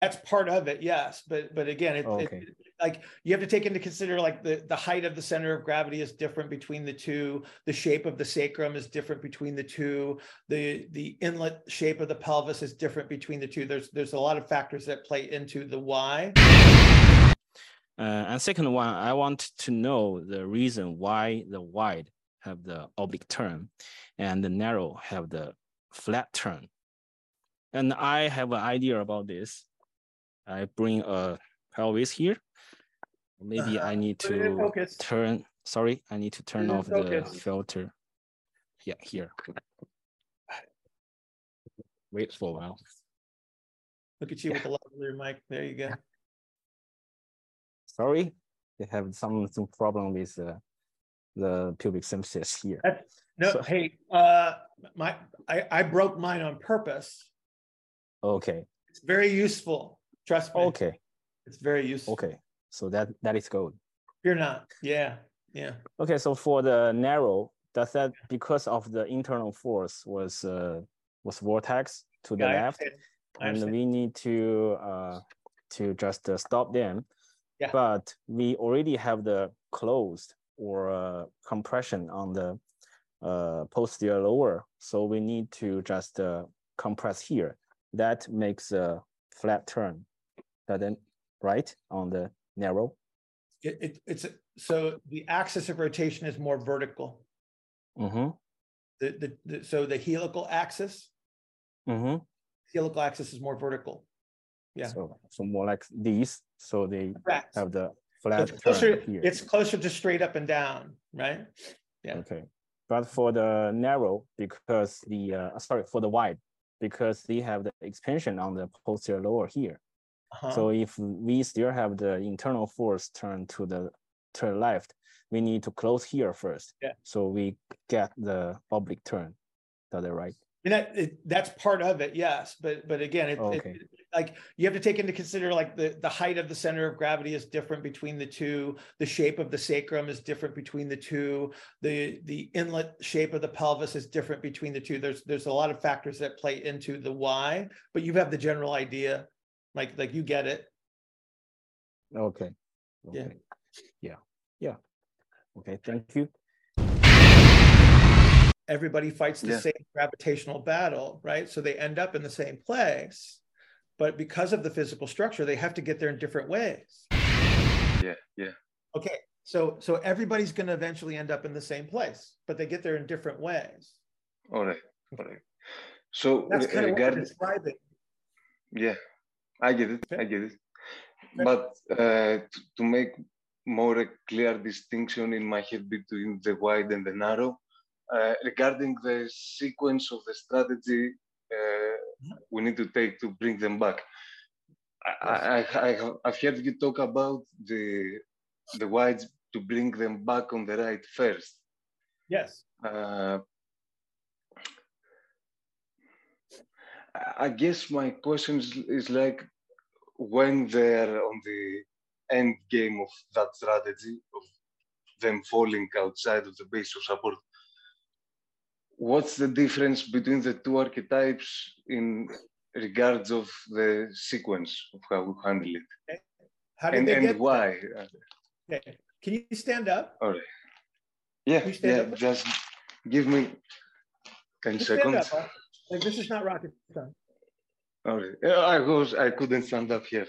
That's part of it, yes. But but again, it, Okay. it, like you have to take into consider like the the height of the center of gravity is different between the two. The shape of the sacrum is different between the two. The the inlet shape of the pelvis is different between the two. There's there's a lot of factors that play into the why. Uh, and second one, I want to know the reason why the wide have the oblique turn and the narrow have the flat turn. And I have an idea about this. I bring a pelvis here. Maybe I need Put it in to turn, sorry, I need to turn it in off the filter. Yeah, here. Wait for a while. Look at you with the lavalier mic. There you go. Sorry, they have some, some problem with uh, the pubic symphysis here. No, So- hey, uh, my I, I broke mine on purpose. Okay, It's very useful. Trust me. okay, It's very useful. okay. So that that is good. You're not. Yeah. Yeah. Okay, so for the narrow, does that because of the internal force was uh, was vortex to the Yeah, left, and we need to uh, to just uh, stop them. Yeah. But we already have the closed or uh, compression on the uh, posterior lower, so we need to just uh, compress here. That makes a flat turn. Then right on the narrow. It, it, it's so the axis of rotation is more vertical. Mm-hmm. The, the, the so the helical axis, Mm-hmm. helical axis is more vertical. Yeah. So, so more like these. So they Correct. have the So flat it's closer, it's closer to straight up and down, right? yeah. Okay. But for the narrow, because the, uh, sorry, for the wide, because they have the expansion on the posterior lower here. Uh-huh. So if we still have the internal force turn to the to the left, we need to close here first. Yeah. So we get the oblique turn. Is that right? And that it, that's part of it, yes. But but again, it, it- Okay. like you have to take into consider like the the height of the center of gravity is different between the two. The shape of the sacrum is different between the two. The the inlet shape of the pelvis is different between the two. There's there's a lot of factors that play into the why, but you have the general idea, like like you get it. Okay. Yeah. Okay. Yeah. Yeah. Okay. Thank you. Everybody fights the Yeah. same gravitational battle, right? So they end up in the same place, but because of the physical structure, they have to get there in different ways. Yeah, yeah. Okay, so so everybody's going to eventually end up in the same place, but they get there in different ways. All right, all right. So That's re- kind of what we're regarding, describing. yeah, I get it, I get it. But uh, to, to make more a clear distinction in my head between the wide and the narrow, uh, regarding the sequence of the strategy uh, we need to take to bring them back. I, I, I, I have- I've heard you talk about the the wides to bring them back on the right first. Yes. Uh, I- guess my question is, is like when they're on the end game of that strategy of them falling outside of the base of support. What's the difference between the two archetypes in regards of the sequence of how we handle it How did and, and why? Okay. Can you stand up? All right. Yeah, yeah. up? Just give me ten Just stand seconds. up. huh? Like this is not rocket science. All right. Yeah, I was I couldn't stand up here.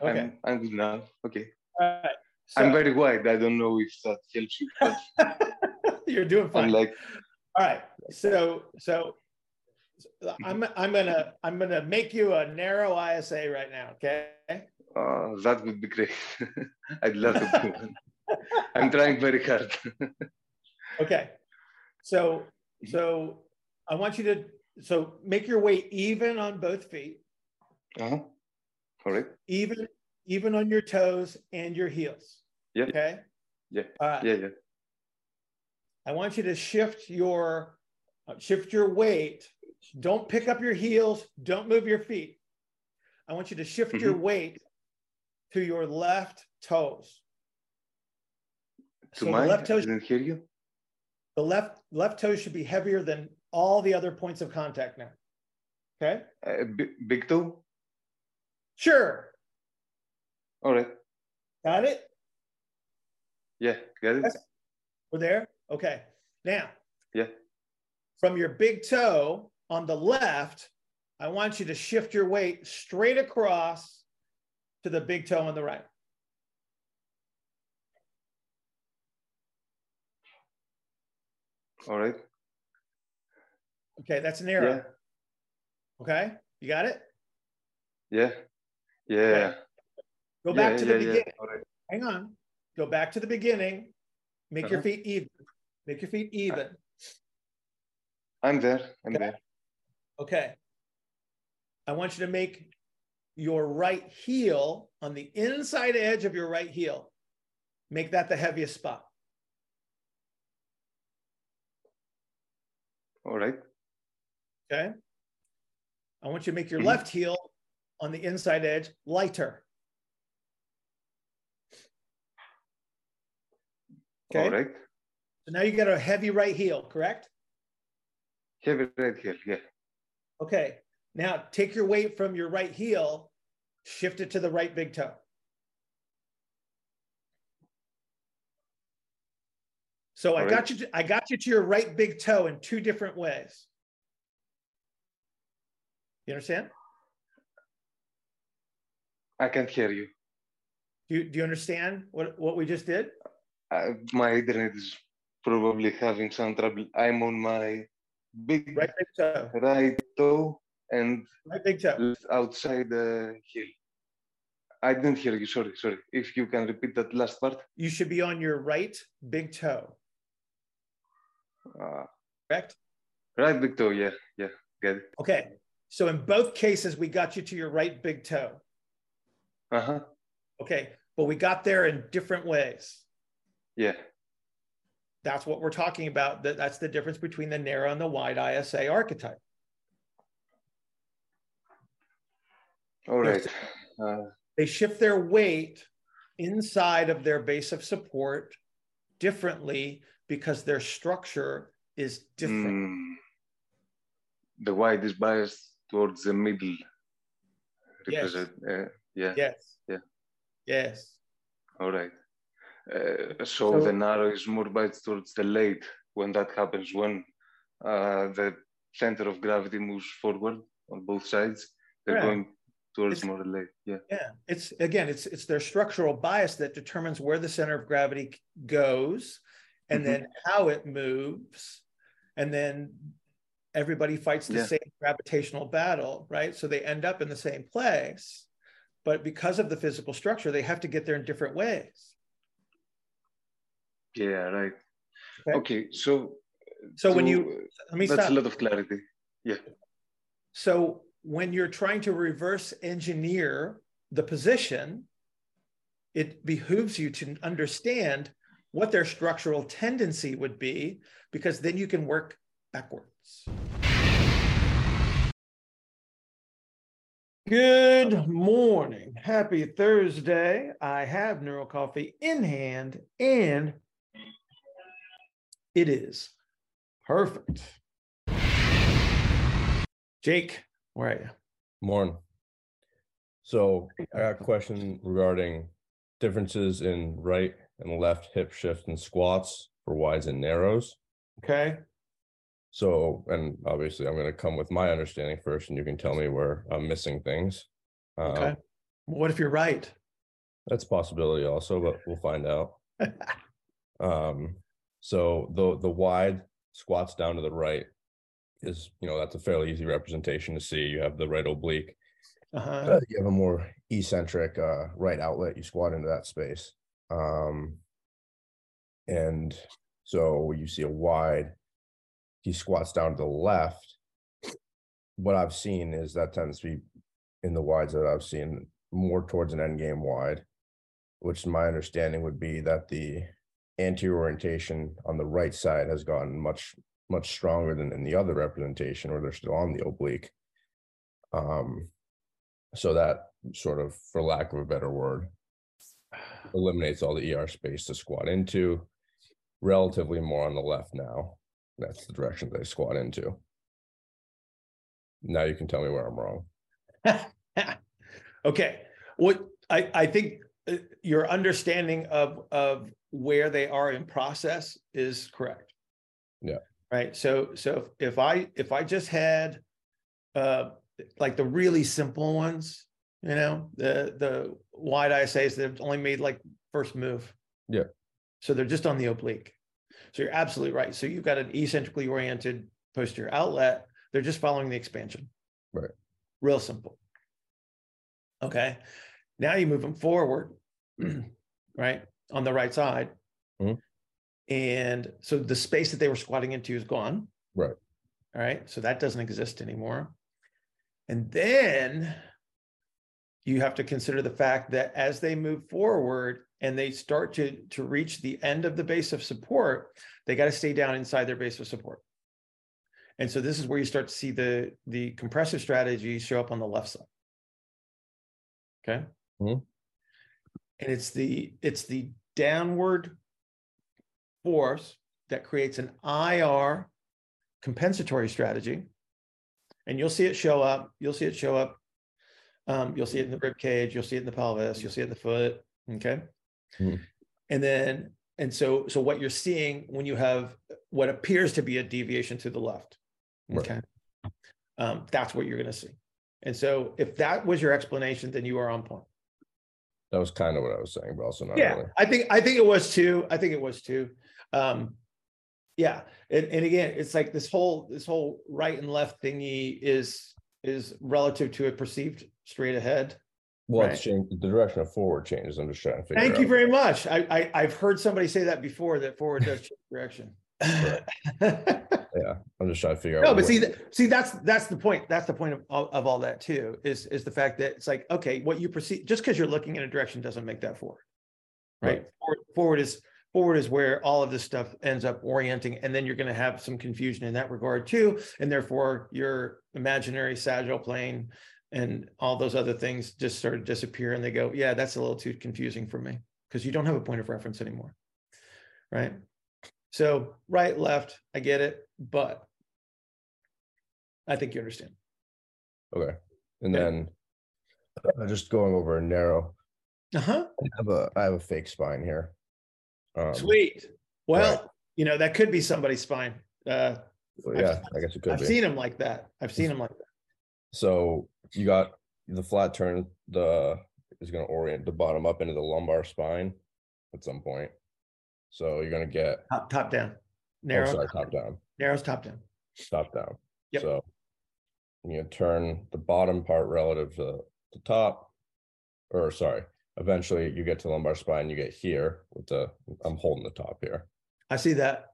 Okay. I'm I'm good now. Okay. All right. I'm very wide. I don't know if that helps you. But you're doing fine. I'm like All right. So so so I'm I'm gonna I'm gonna make you a narrow ISA right now. Okay. uh, that would be great. I'd love to do one. I'm trying very hard. Okay. So so I want you to so make your weight even on both feet, uh-huh. All right. even even on your toes and your heels. Yeah. Okay. Yeah. All right. Yeah, yeah. I want you to shift your uh, shift your weight. Don't pick up your heels. Don't move your feet. I want you to shift your Mhm. weight to your left toes. To So mine, left I toe, didn't hear you. the left left toe should be heavier than all the other points of contact now. Okay. Uh, big, big toe. Sure. All right. Got it? Yeah, got it. We're there? Okay. Now, Yeah. from your big toe on the left, I want you to shift your weight straight across to the big toe on the right. All right. Okay, that's an Yeah. Okay, you got it? Yeah. Yeah. Go yeah, back to the yeah, yeah. beginning. Right. Hang on. Go back to the beginning. Make your Uh-huh. feet even. Make your feet even. I'm there. I'm Okay. there. Okay. I want you to make your right heel on the inside edge of your right heel. Make that the heaviest spot. All right. Okay. I want you to make your Mhm. left heel on the inside edge lighter. Okay. All right. So now you got a heavy right heel, correct? Heavy right heel. Yeah. Okay. Now take your weight from your right heel, shift it to the right big toe. So I All got you to, I got you to your right big toe in two different ways. You understand? I can't hear you. Do you, do you understand what, what we just did? Uh, my internet is probably having some trouble. I'm on my big Right big toe, right toe and right big toe. outside the heel. I didn't hear you. Sorry, sorry. If you can repeat that last part. You should be on your right big toe, Uh, correct? right big toe. Yeah, yeah. Get it. Okay. So in both cases, we got you to your right big toe. Uh huh. Okay. But we got there in different ways. Yeah. That's what we're talking about. That, that's the difference between the narrow and the wide ISA archetype. All right. Uh, They shift their weight inside of their base of support differently because their structure is different. mm, the wide is biased towards the middle. Yes. Uh, yeah. Yes. Yeah. Yes. All right. Uh, so, So- the narrow is more biased towards the late when that happens when uh, the center of gravity moves forward on both sides. They're Correct. going towards It's- more late. Yeah. Yeah. It's again, it's it's their structural bias that determines where the center of gravity goes and Mhm. then how it moves. And then everybody fights the Yeah. same gravitational battle, right? So they end up in the same place. But because of the physical structure, they have to get there in different ways. Yeah. Right. Okay. Okay. So. So when you let me that's stop. a lot of clarity. Yeah. So when you're trying to reverse engineer the position, it behooves you to understand what their structural tendency would be, because then you can work backwards. Good morning. Happy Thursday. I have Neural Coffee in hand and it is perfect. Jake, where are you? Morning. So I got a question regarding differences in right and left hip shift and squats for wides and narrows. Okay. So, and obviously I'm going to come with my understanding first, and you can tell me where I'm missing things. Okay. What if you're right? That's a possibility also, but we'll find out. Um, so the the wide squats down to the right is, you know, that's a fairly easy representation to see. You have the right oblique. Uh-huh. Uh, you have a more eccentric uh, right outlet. You squat into that space, um, and so you see a wide. He squats down to the left. What I've seen is that tends to be in the wides that I've seen more towards an end game wide, which my understanding would be that the anterior orientation on the right side has gotten much much stronger than in the other representation, where they're still on the oblique. Um, so that sort of, for lack of a better word, eliminates all the ER space to squat into. Relatively more on the left now. That's the direction they squat into. Now you can tell me where I'm wrong. Okay, what I, I think uh, your understanding of, of where they are in process is correct. Yeah. Right, so, so if I, if I just had, uh, like the really simple ones, you know, the, the wide ISAs that have only made like first move. Yeah. So they're just on the oblique. So you're absolutely right. So you've got an eccentrically oriented posterior outlet. They're just following the expansion. Right. Real simple. Okay. Now you move them forward, right, on the right side. Mhm. And so the space that they were squatting into is gone. Right. All right. So that doesn't exist anymore. And then you have to consider the fact that as they move forward and they start to, to reach the end of the base of support, they got to stay down inside their base of support. And so this is where you start to see the, the compressive strategy show up on the left side. Okay. Mhm. And it's the, it's the downward force that creates an IR compensatory strategy. And you'll see it show up. You'll see it show up. Um, you'll see it in the rib cage. You'll see it in the pelvis. You'll see it in the foot. Okay. Mhm. And then, and so, so what you're seeing when you have what appears to be a deviation to the left. Right. Okay. Um, that's what you're going to see. And so if that was your explanation, then you are on point. That was kind of what I was saying, but also not Yeah, really. I think I think it was too. I think it was too. Um, yeah, and, and again, it's like this whole this whole right and left thingy is is relative to a perceived straight ahead. Well, Right. it's changed. The direction of forward changes. I'm just trying to figure. Thank you out. very much. I, I I've heard somebody say that before that forward does change direction. Yeah, I'm just trying to figure out. No, but see, that- see, that's, that's the point. That's the point of, of of all that too, is, is the fact that it's like, okay, what you perceive, just because you're looking in a direction doesn't make that forward. Right? Forward, forward is, forward is where all of this stuff ends up orienting, and then you're gonna have some confusion in that regard too. And therefore, your imaginary sagittal plane and all those other things just sort of disappear and they go, yeah, that's a little too confusing for me, because you don't have a point of reference anymore. Right? So right, left, I get it, but I think you understand. Okay, and Yeah. then uh, just going over a narrow. Uh-huh. I have a I have a fake spine here. Um, Sweet. Well, right. you know, that could be somebody's spine. Uh, so yeah, I guess it could I've be. seen them like that. I've seen them like that. So you got the flat turn. The is going to orient the bottom up into the lumbar spine at some point. So you're going to get Top, top down. oh, Narrow, sorry, top down, narrows top down. top down. Yep. So you turn the bottom part relative to the top, or sorry, eventually you get to lumbar spine. You get here with the I'm holding the top here. I see that.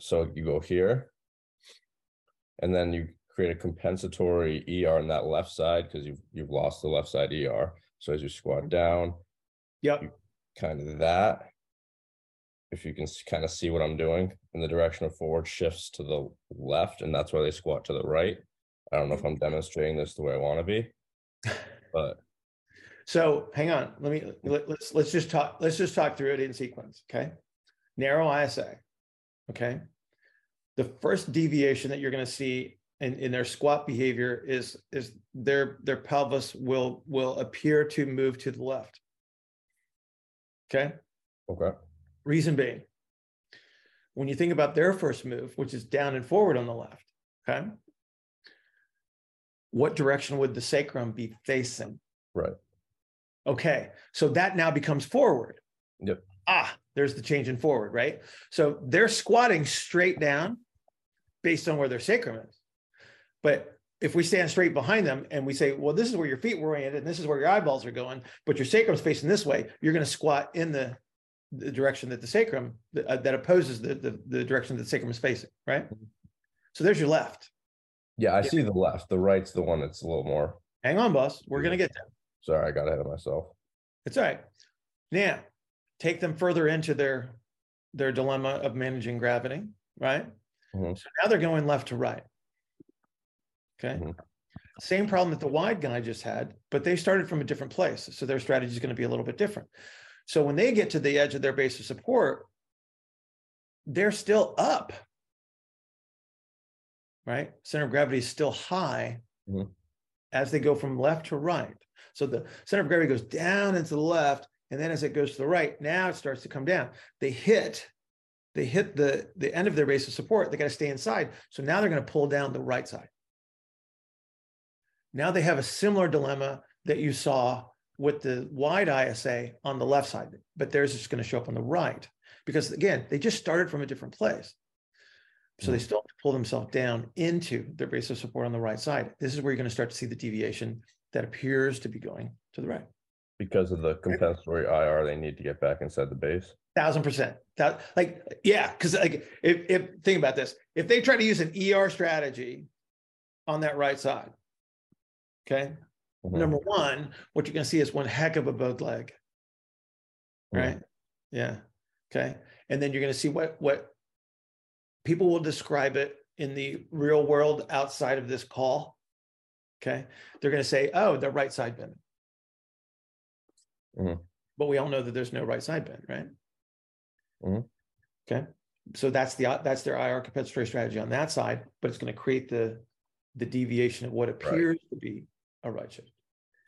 So you go here, and then you create a compensatory ER on that left side because you've you've lost the left side ER. So as you squat down, Yep. kind of that. If you can kind of see what I'm doing in the direction of forward shifts to the left, and that's why they squat to the right. I don't know if I'm demonstrating this the way I want to be, but So hang on. Let me let, let's let's just talk. Let's just talk through it in sequence. Okay. Narrow ISA. Okay. The first deviation that you're going to see in, in their squat behavior is is their their pelvis will will appear to move to the left. Okay. okay, Reason being, when you think about their first move, which is down and forward on the left, okay, what direction would the sacrum be facing? Right. Okay, so that now becomes forward. Yep. Ah, there's the change in forward, right? So they're squatting straight down based on where their sacrum is. But if we stand straight behind them and we say, well, this is where your feet were oriented and this is where your eyeballs are going, but your sacrum's facing this way, you're going to squat in the, the direction that the sacrum uh, that opposes the, the the direction that the sacrum is facing, right? So there's your left. yeah, I Yeah. see the left. The right's the one that's a little more. Hang on, boss. We're going to get there. Sorry, I got ahead of myself. It's all right. Now, take them further into their their dilemma of managing gravity, right? Mhm. So now they're going left to right. Okay. Mhm. Same problem that the wide guy just had, but they started from a different place. So their strategy is going to be a little bit different. So when they get to the edge of their base of support, they're still up. Right? Center of gravity is still high. Mhm. as they go from left to right. So the center of gravity goes down into the left, and then as it goes to the right, now it starts to come down. They hit, they hit the, the end of their base of support. They got to stay inside. So now they're going to pull down the right side. Now they have a similar dilemma that you saw with the wide ISA on the left side, but theirs is going to show up on the right because again, they just started from a different place. So they still pull themselves down into their base of support on the right side. This is where you're going to start to see the deviation that appears to be going to the right. Because of the compensatory IR, they need to get back inside the base. Thousand percent. That like yeah, because like if if think about this, if they try to use an ER strategy on that right side, okay. Mhm. Number one, what you're going to see is one heck of a bowed leg, right? Yeah. Okay. And then you're going to see what what people will describe it in the real world outside of this call. Okay. They're going to say, oh, the right side bend. Mhm. But we all know that there's no right side bend, right? Mhm. Okay. So that's the that's their IR compensatory strategy on that side, but it's going to create the the deviation of what appears to be a right shift.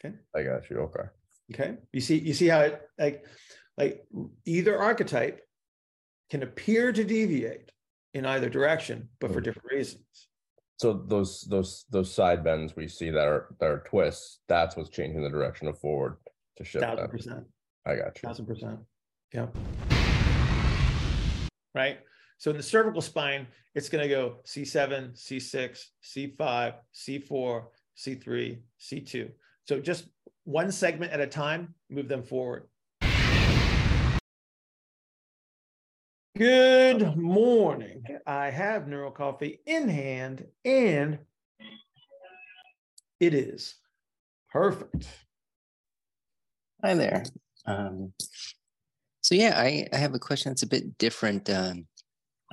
Okay. I got you. Okay. Okay. You see, you see how it like like either archetype can appear to deviate in either direction, but for Mhm. different reasons. So those those those side bends we see that are that are twists, that's what's changing the direction of forward to shift Thousand that. percent. I got you. Thousand percent. Yeah. Right. So in the cervical spine, it's going to go C7, C6, C5, C4, C3, C2. So just one segment at a time, move them forward. Good morning. I have Neural Coffee in hand and it is perfect. Hi there. Um, so yeah, I, I have a question that's a bit different. Um,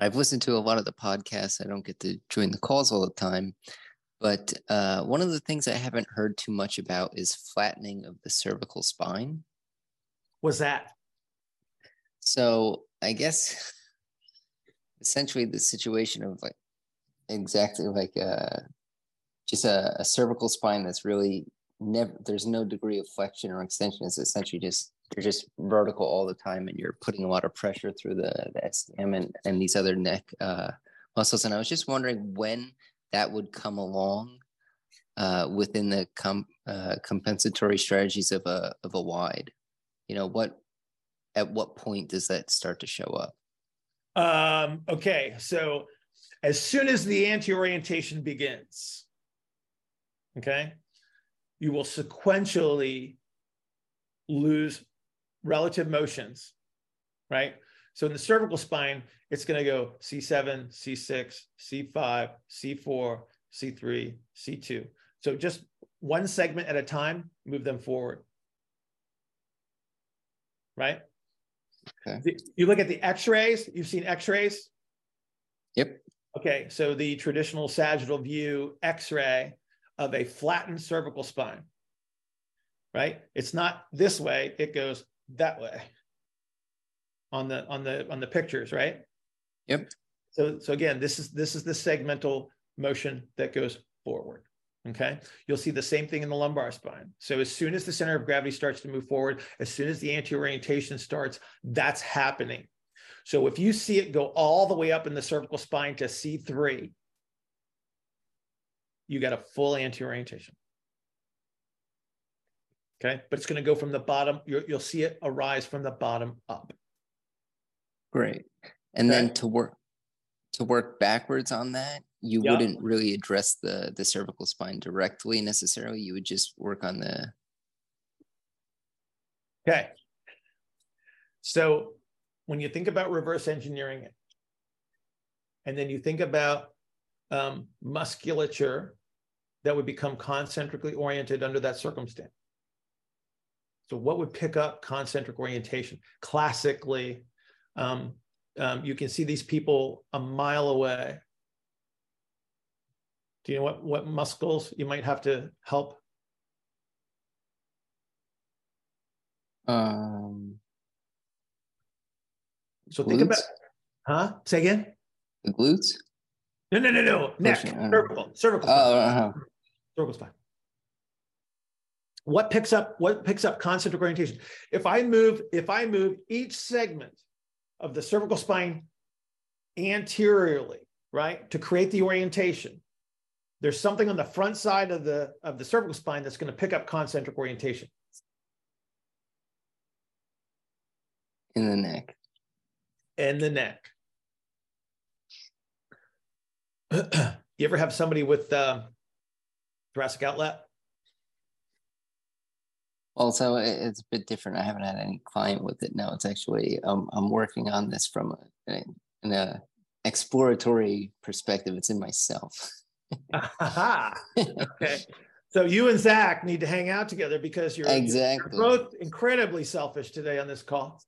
I've listened to a lot of the podcasts. I don't get to join the calls all the time, but uh, one of the things I haven't heard too much about is flattening of the cervical spine. What's that? So I guess essentially the situation of like exactly like uh, just a, a cervical spine that's really never there's no degree of flexion or extension. It's essentially just they're just vertical all the time, and you're putting a lot of pressure through the the SCM and, and these other neck uh, muscles. And I was just wondering when that would come along uh, within the com- uh, compensatory strategies of a of a wide. You know what? At what point does that start to show up? Um, okay, so as soon as the anti-orientation begins, okay, you will sequentially lose relative motions, right? So in the cervical spine, it's going to go C7, C6, C5, C4, C3, C2. So just one segment at a time, move them forward. Right? Okay. You look at the x-rays, you've seen x-rays? Yep. Okay, so the traditional sagittal view x-ray of a flattened cervical spine. Right? It's not this way, it goes that way on the on the on the pictures, right? Yep. So so again, this is this is the segmental motion that goes forward. Okay. You'll see the same thing in the lumbar spine. So as soon as the center of gravity starts to move forward, as soon as the anti-orientation starts, that's happening. So if you see it go all the way up in the cervical spine to C3, you got a full anti-orientation. Okay. But it's going to go from the bottom. You'll, you'll see it arise from the bottom up. Great. And Okay. then to work to work backwards on that, you Yeah. wouldn't really address the the cervical spine directly necessarily. You would just work on the Okay. So when you think about reverse engineering it, and then you think about um, musculature that would become concentrically oriented under that circumstance. So what would pick up concentric orientation? Classically, um, um, you can see these people a mile away. Do you know what, what muscles you might have to help? um So think about, huh? Say again? the glutes. No, no, no, no. Neck, Pushing, uh, cervical, cervical, Oh, spine, uh-huh. cervical spine. what picks up what picks up concentric orientation if i move if i move each segment of the cervical spine anteriorly right to create the orientation. There's something on the front side of the of the cervical spine that's going to pick up concentric orientation. In the neck. In the neck. You ever have somebody with uh, thoracic outlet also, it's a bit different. I haven't had any client with it now. It's actually um, I'm working on this from a, an a exploratory perspective. It's in myself. okay. So you and Zach need to hang out together because you're, exactly. you're both incredibly selfish today on this call.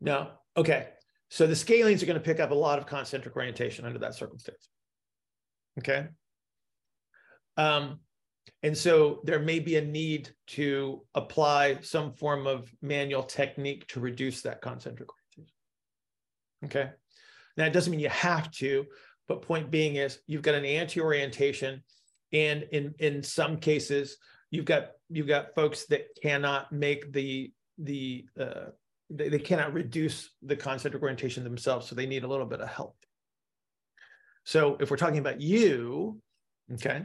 No. Okay. So the scalenes are going to pick up a lot of concentric orientation under that circumstance. Okay. Um, and so there may be a need to apply some form of manual technique to reduce that concentric orientation. Okay. Now, it doesn't mean you have to, but point being is you've got an anti-orientation, and in in some cases, you've got you've got folks that cannot make the the uh, they, they cannot reduce the concentric orientation themselves, so they need a little bit of help. So if we're talking about you, okay,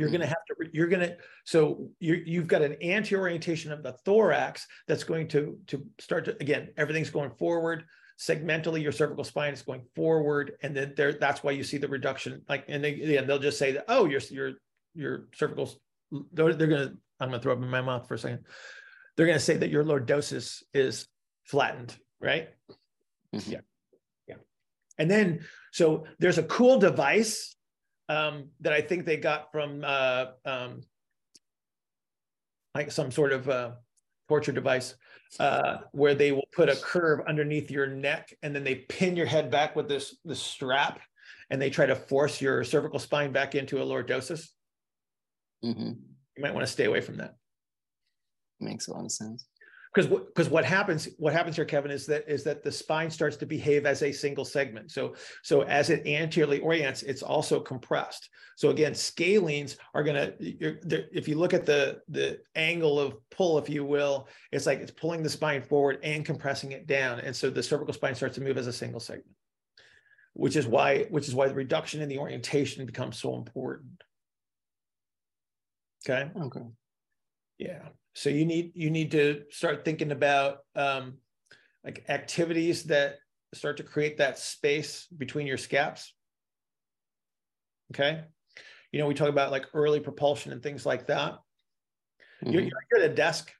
you're going to have to, you're going to, so you you've got an anti-orientation of the thorax that's going to, to start to, again, everything's going forward. Segmentally, your cervical spine is going forward. And then there, that's why you see the reduction. Like, and they, yeah, they'll just say that, oh, your, your, your cervical, they're, they're going to, I'm going to throw up in my mouth for a second. They're going to say that your lordosis is flattened, right? Mm-hmm. Yeah. Yeah. And then, so there's a cool device um, that I think they got from uh, um, like some sort of uh, torture device uh, where they will put a curve underneath your neck and then they pin your head back with this this strap and they try to force your cervical spine back into a lordosis. Mm-hmm. You might want to stay away from that. Makes a lot of sense because because what happens what happens here kevin is that is that the spine starts to behave as a single segment. So so as it anteriorly orients it's also compressed. So again scalenes are going to if you look at the the angle of pull if you will it's like it's pulling the spine forward and compressing it down. And so the cervical spine starts to move as a single segment which is why which is why the reduction in the orientation becomes so important. Okay? Okay. Yeah so you need you need to start thinking about um, like activities that start to create that space between your scaps. Okay? You know we talk about like early propulsion and things like that. Mm-hmm. you're, you're at a desk.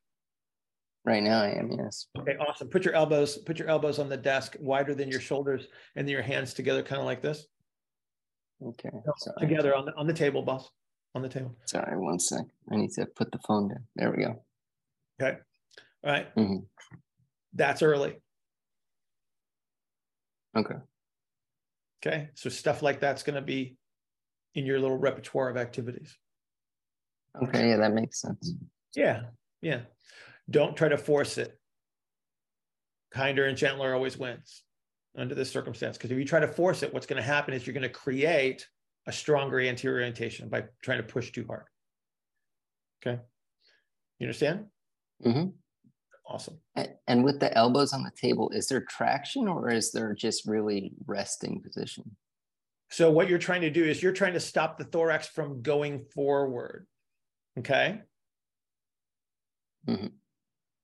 Right now i am yes. Okay awesome. Put your elbows put your elbows on the desk wider than your shoulders and then your hands together kind of like this. Okay together on the on the table boss on the table. Sorry, one sec. I need to put the phone down. There we go. Okay. All right. mm-hmm. That's early. Okay. Okay. So stuff like that's going to be in your little repertoire of activities. Okay. Yeah, that makes sense. Yeah. Yeah. Don't try to force it. Kinder and gentler always wins under this circumstance. Because if you try to force it, what's going to happen is you're going to create a stronger anterior orientation by trying to push too hard. Okay. You understand? Mm-hmm. Awesome. And with the elbows on the table, is there traction or is there just really resting position? So what you're trying to do is you're trying to stop the thorax from going forward. Okay. Mm-hmm.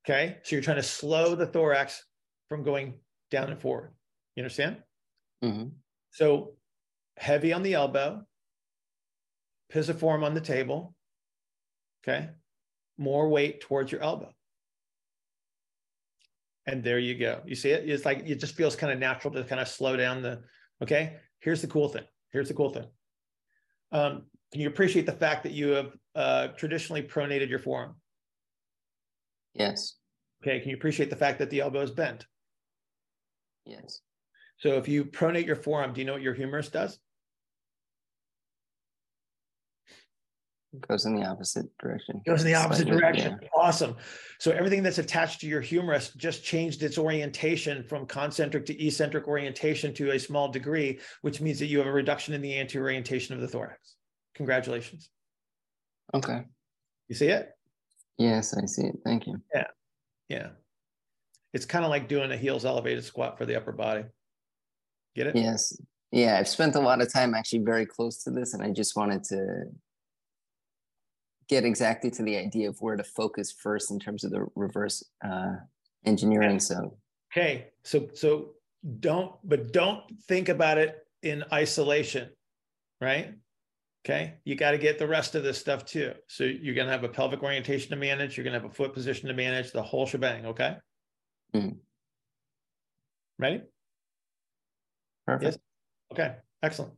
Okay. So you're trying to slow the thorax from going down and forward. You understand? Mm-hmm. So heavy on the elbow, pisiform on the table. Okay. More weight towards your elbow. And there you go. You see it? It's like it just feels kind of natural to kind of slow down the. Okay. Here's the cool thing. Here's the cool thing. Um, can you appreciate the fact that you have uh, traditionally pronated your forearm? Yes. Okay. Can you appreciate the fact that the elbow is bent? Yes. So if you pronate your forearm, do you know what your humerus does? Goes in the opposite direction. Goes in the opposite Slightly, direction. Yeah. Awesome. So everything that's attached to your humerus just changed its orientation from concentric to eccentric orientation to a small degree, which means that you have a reduction in the anterior orientation of the thorax. Congratulations. Okay. You see it? Yes, I see it. Thank you. Yeah. Yeah. It's kind of like doing a heels elevated squat for the upper body. Get it? Yes. Yeah, I've spent a lot of time actually very close to this, and I just wanted to get exactly to the idea of where to focus first in terms of the reverse uh, engineering. So, Okay, so so don't but don't think about it in isolation, right? Okay, you got to get the rest of this stuff too. So you're gonna have a pelvic orientation to manage, you're gonna have a foot position to manage, the whole shebang, okay? Mhm. Ready? perfect. Okay, excellent.